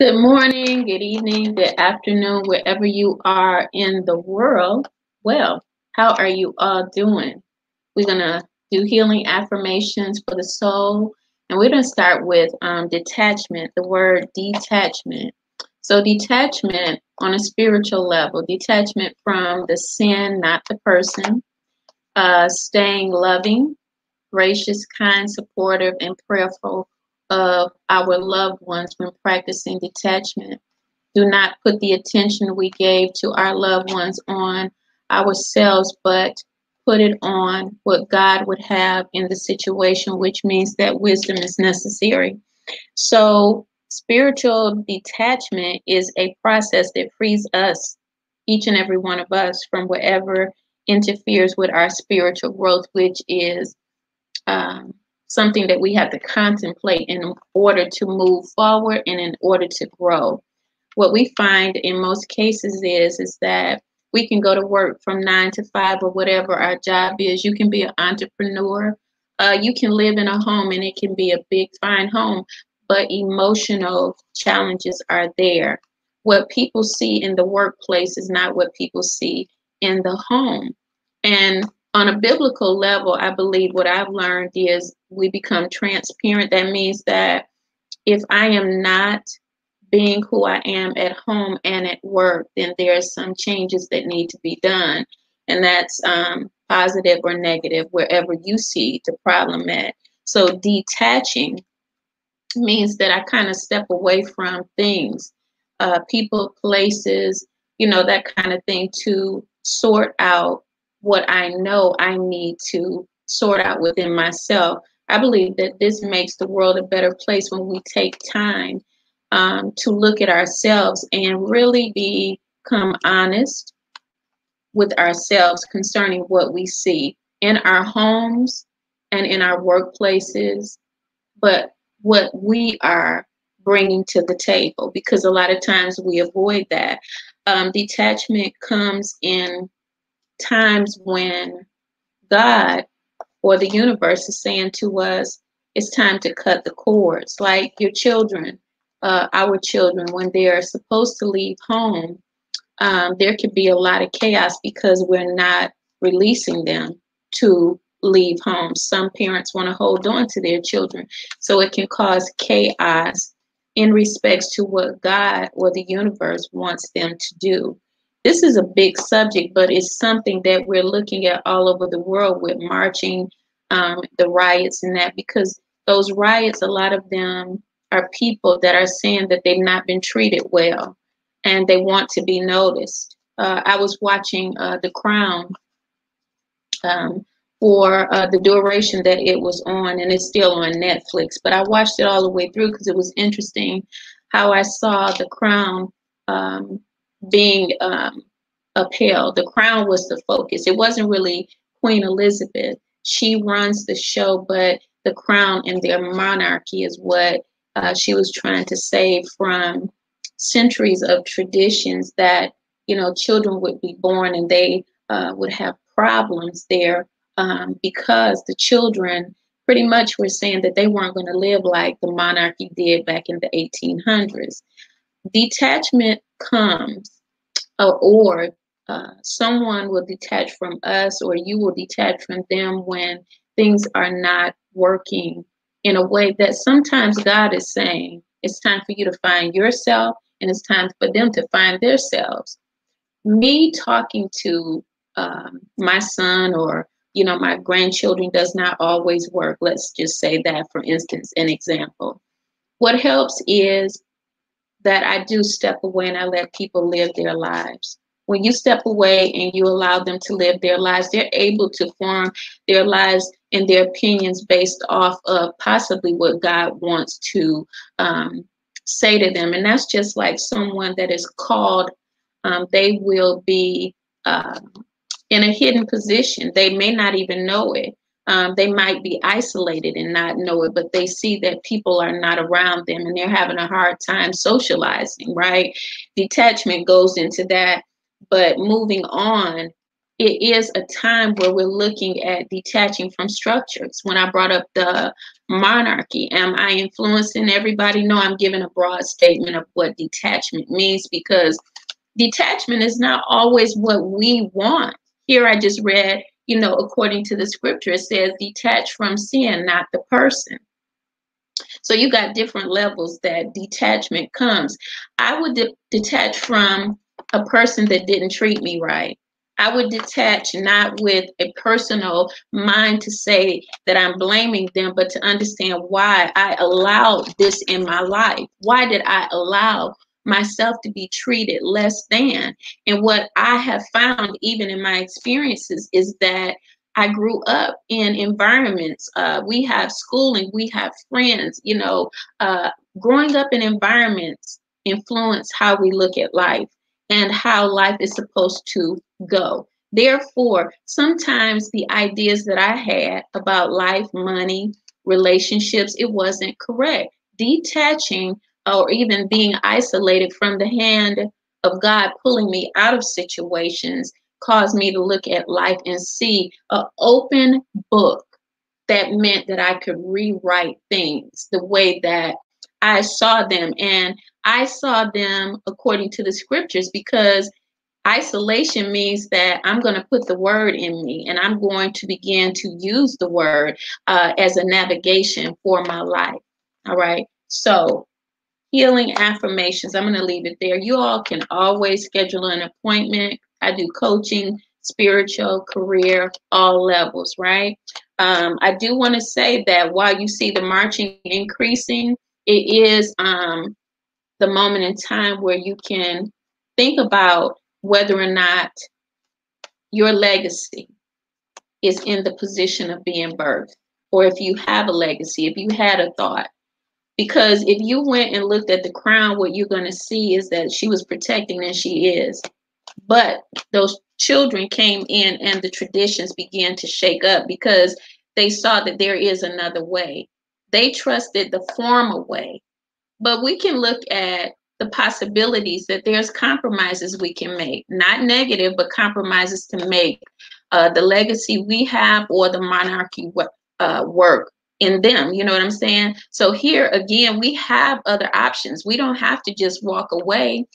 Good morning, good evening, good afternoon, wherever you are in the world. Well, how are you all doing? We're going to do healing affirmations for the soul. And we're going to start with um, detachment, the word detachment. So, detachment on a spiritual level, detachment from the sin, not the person, uh, staying loving, gracious, kind, supportive, and prayerful of our loved ones when practicing detachment. Do not put the attention we gave to our loved ones on ourselves, but put it on what God would have in the situation, which means that wisdom is necessary. So, spiritual detachment is a process that frees us, each and every one of us, from whatever interferes with our spiritual growth, which is um, something that we have to contemplate in order to move forward and in order to grow. What we find in most cases is is that we can go to work from nine to five or whatever our job is. You can be an entrepreneur. Uh, you can live in a home and it can be a big, fine home, but emotional challenges are there. What people see in the workplace is not what people see in the home. And on a biblical level, I believe what I've learned is we become transparent. That means that if I am not being who I am at home and at work, then there are some changes that need to be done. And that's um, positive or negative, wherever you see the problem at. So detaching means that I kind of step away from things, uh, people, places, you know, that kind of thing to sort out what I know I need to sort out within myself. I believe that this makes the world a better place when we take time um, to look at ourselves and really become honest with ourselves concerning what we see in our homes and in our workplaces, but what we are bringing to the table because a lot of times we avoid that. Um, detachment comes in times when God or the universe is saying to us, it's time to cut the cords. Like your children, uh, our children, when they're supposed to leave home, um, there could be a lot of chaos because we're not releasing them to leave home. Some parents want to hold on to their children, so it can cause chaos in respects to what God or the universe wants them to do this is a big subject, but it's something that we're looking at all over the world with marching, um, the riots, and that because those riots, a lot of them are people that are saying that they've not been treated well and they want to be noticed. Uh, I was watching uh, The Crown um, for uh, the duration that it was on, and it's still on Netflix, but I watched it all the way through because it was interesting how I saw The Crown. Um, being um, upheld. The crown was the focus. It wasn't really Queen Elizabeth. She runs the show, but the crown and their monarchy is what uh, she was trying to save from centuries of traditions that you know children would be born and they uh, would have problems there um, because the children pretty much were saying that they weren't going to live like the monarchy did back in the 1800s. Detachment comes or uh, someone will detach from us or you will detach from them when things are not working in a way that sometimes God is saying it's time for you to find yourself and it's time for them to find themselves. Me talking to um, my son or you know my grandchildren does not always work. Let's just say that, for instance, an example. What helps is that I do step away and I let people live their lives. When you step away and you allow them to live their lives, they're able to form their lives and their opinions based off of possibly what God wants to um, say to them. And that's just like someone that is called, um, they will be uh, in a hidden position. They may not even know it. Um, they might be isolated and not know it, but they see that people are not around them and they're having a hard time socializing, right? Detachment goes into that. But moving on, it is a time where we're looking at detaching from structures. When I brought up the monarchy, am I influencing everybody? No, I'm giving a broad statement of what detachment means because detachment is not always what we want. Here I just read, you know, according to the scripture, it says detach from sin, not the person. So you got different levels that detachment comes. I would de- detach from a person that didn't treat me right. I would detach not with a personal mind to say that I'm blaming them, but to understand why I allowed this in my life. Why did I allow myself to be treated less than? And what I have found, even in my experiences, is that I grew up in environments. Uh, we have schooling, we have friends, you know, uh, growing up in environments influence how we look at life and how life is supposed to go. Therefore, sometimes the ideas that I had about life, money, relationships, it wasn't correct. Detaching or even being isolated from the hand of God pulling me out of situations caused me to look at life and see an open book that meant that I could rewrite things the way that I saw them. And I saw them according to the scriptures because isolation means that I'm going to put the word in me and I'm going to begin to use the word uh, as a navigation for my life. All right. So, healing affirmations, I'm going to leave it there. You all can always schedule an appointment I do coaching, spiritual, career, all levels, right? Um, I do want to say that while you see the marching increasing, it is um, the moment in time where you can think about whether or not your legacy is in the position of being birthed, or if you have a legacy, if you had a thought. Because if you went and looked at the crown, what you're going to see is that she was protecting, and she is. But those children came in and the traditions began to shake up because they saw that there is another way. They trusted the former way. But we can look at the possibilities that there's compromises we can make, not negative, but compromises to make uh, the legacy we have or the monarchy uh, work in them. You know what I'm saying? So here again, we have other options. We don't have to just walk away.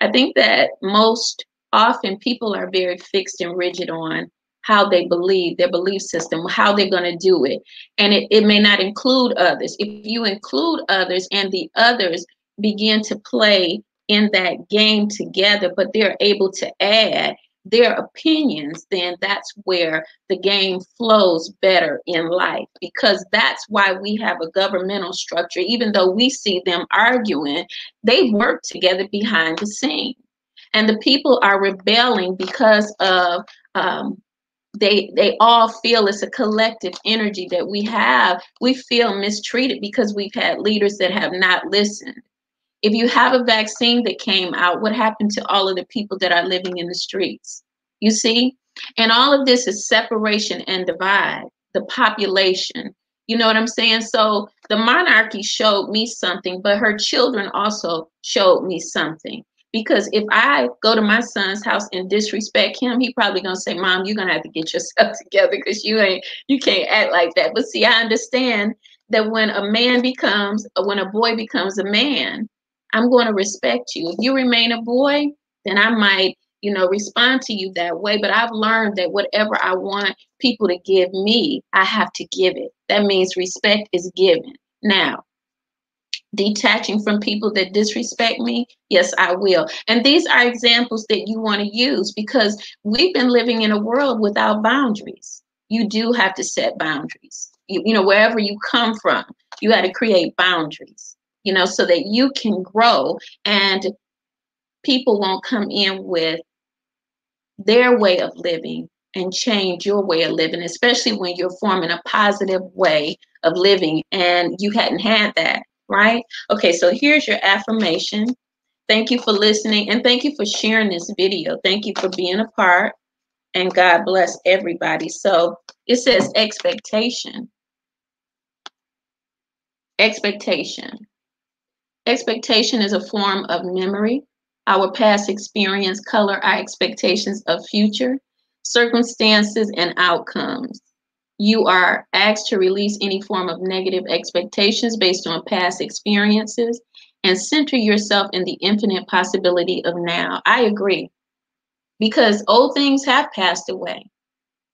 I think that most often people are very fixed and rigid on how they believe, their belief system, how they're going to do it. And it, it may not include others. If you include others and the others begin to play in that game together, but they're able to add their opinions, then that's where the game flows better in life. Because that's why we have a governmental structure. Even though we see them arguing, they work together behind the scenes and the people are rebelling because of um, they they all feel it's a collective energy that we have. We feel mistreated because we've had leaders that have not listened if you have a vaccine that came out what happened to all of the people that are living in the streets? You see? And all of this is separation and divide the population. You know what i'm saying? So the monarchy showed me something but her children also showed me something. Because if I go to my son's house and disrespect him, he probably gonna say, "Mom, you're gonna have to get yourself together because you ain't, you can't act like that." But see, I understand that when a man becomes, when a boy becomes a man, I'm going to respect you. If you remain a boy, then I might, you know, respond to you that way. But I've learned that whatever I want people to give me, I have to give it. That means respect is given. Now, detaching from people that disrespect me? Yes, I will. And these are examples that you want to use because we've been living in a world without boundaries. You do have to set boundaries. You, you know, wherever you come from, you got to create boundaries, you know, so that you can grow and people won't come in with their way of living and change your way of living, especially when you're forming a positive way of living and you hadn't had that right? Okay, so here's your affirmation. Thank you for listening and thank you for sharing this video. Thank you for being a part and God bless everybody. So it says expectation. Expectation. Expectation is a form of memory. Our past experience color our expectations of future. circumstances, and outcomes. You are asked to release any form of negative expectations based on past experiences and center yourself in the infinite possibility of now. I agree because old things have passed away.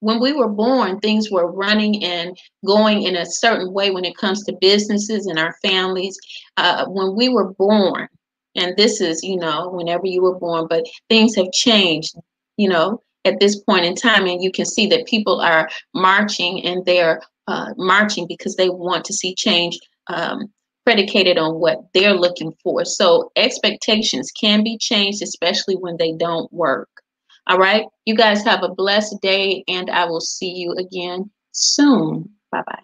When we were born, things were running and going in a certain way when it comes to businesses and our families. Uh, when we were born, and this is, you know, whenever you were born, but things have changed, you know, at this point in time. And you can see that people are marching and they're uh, marching because they want to see change um, predicated on what they're looking for. So expectations can be changed, especially when they don't work. All right. You guys have a blessed day, and I will see you again soon. Bye bye.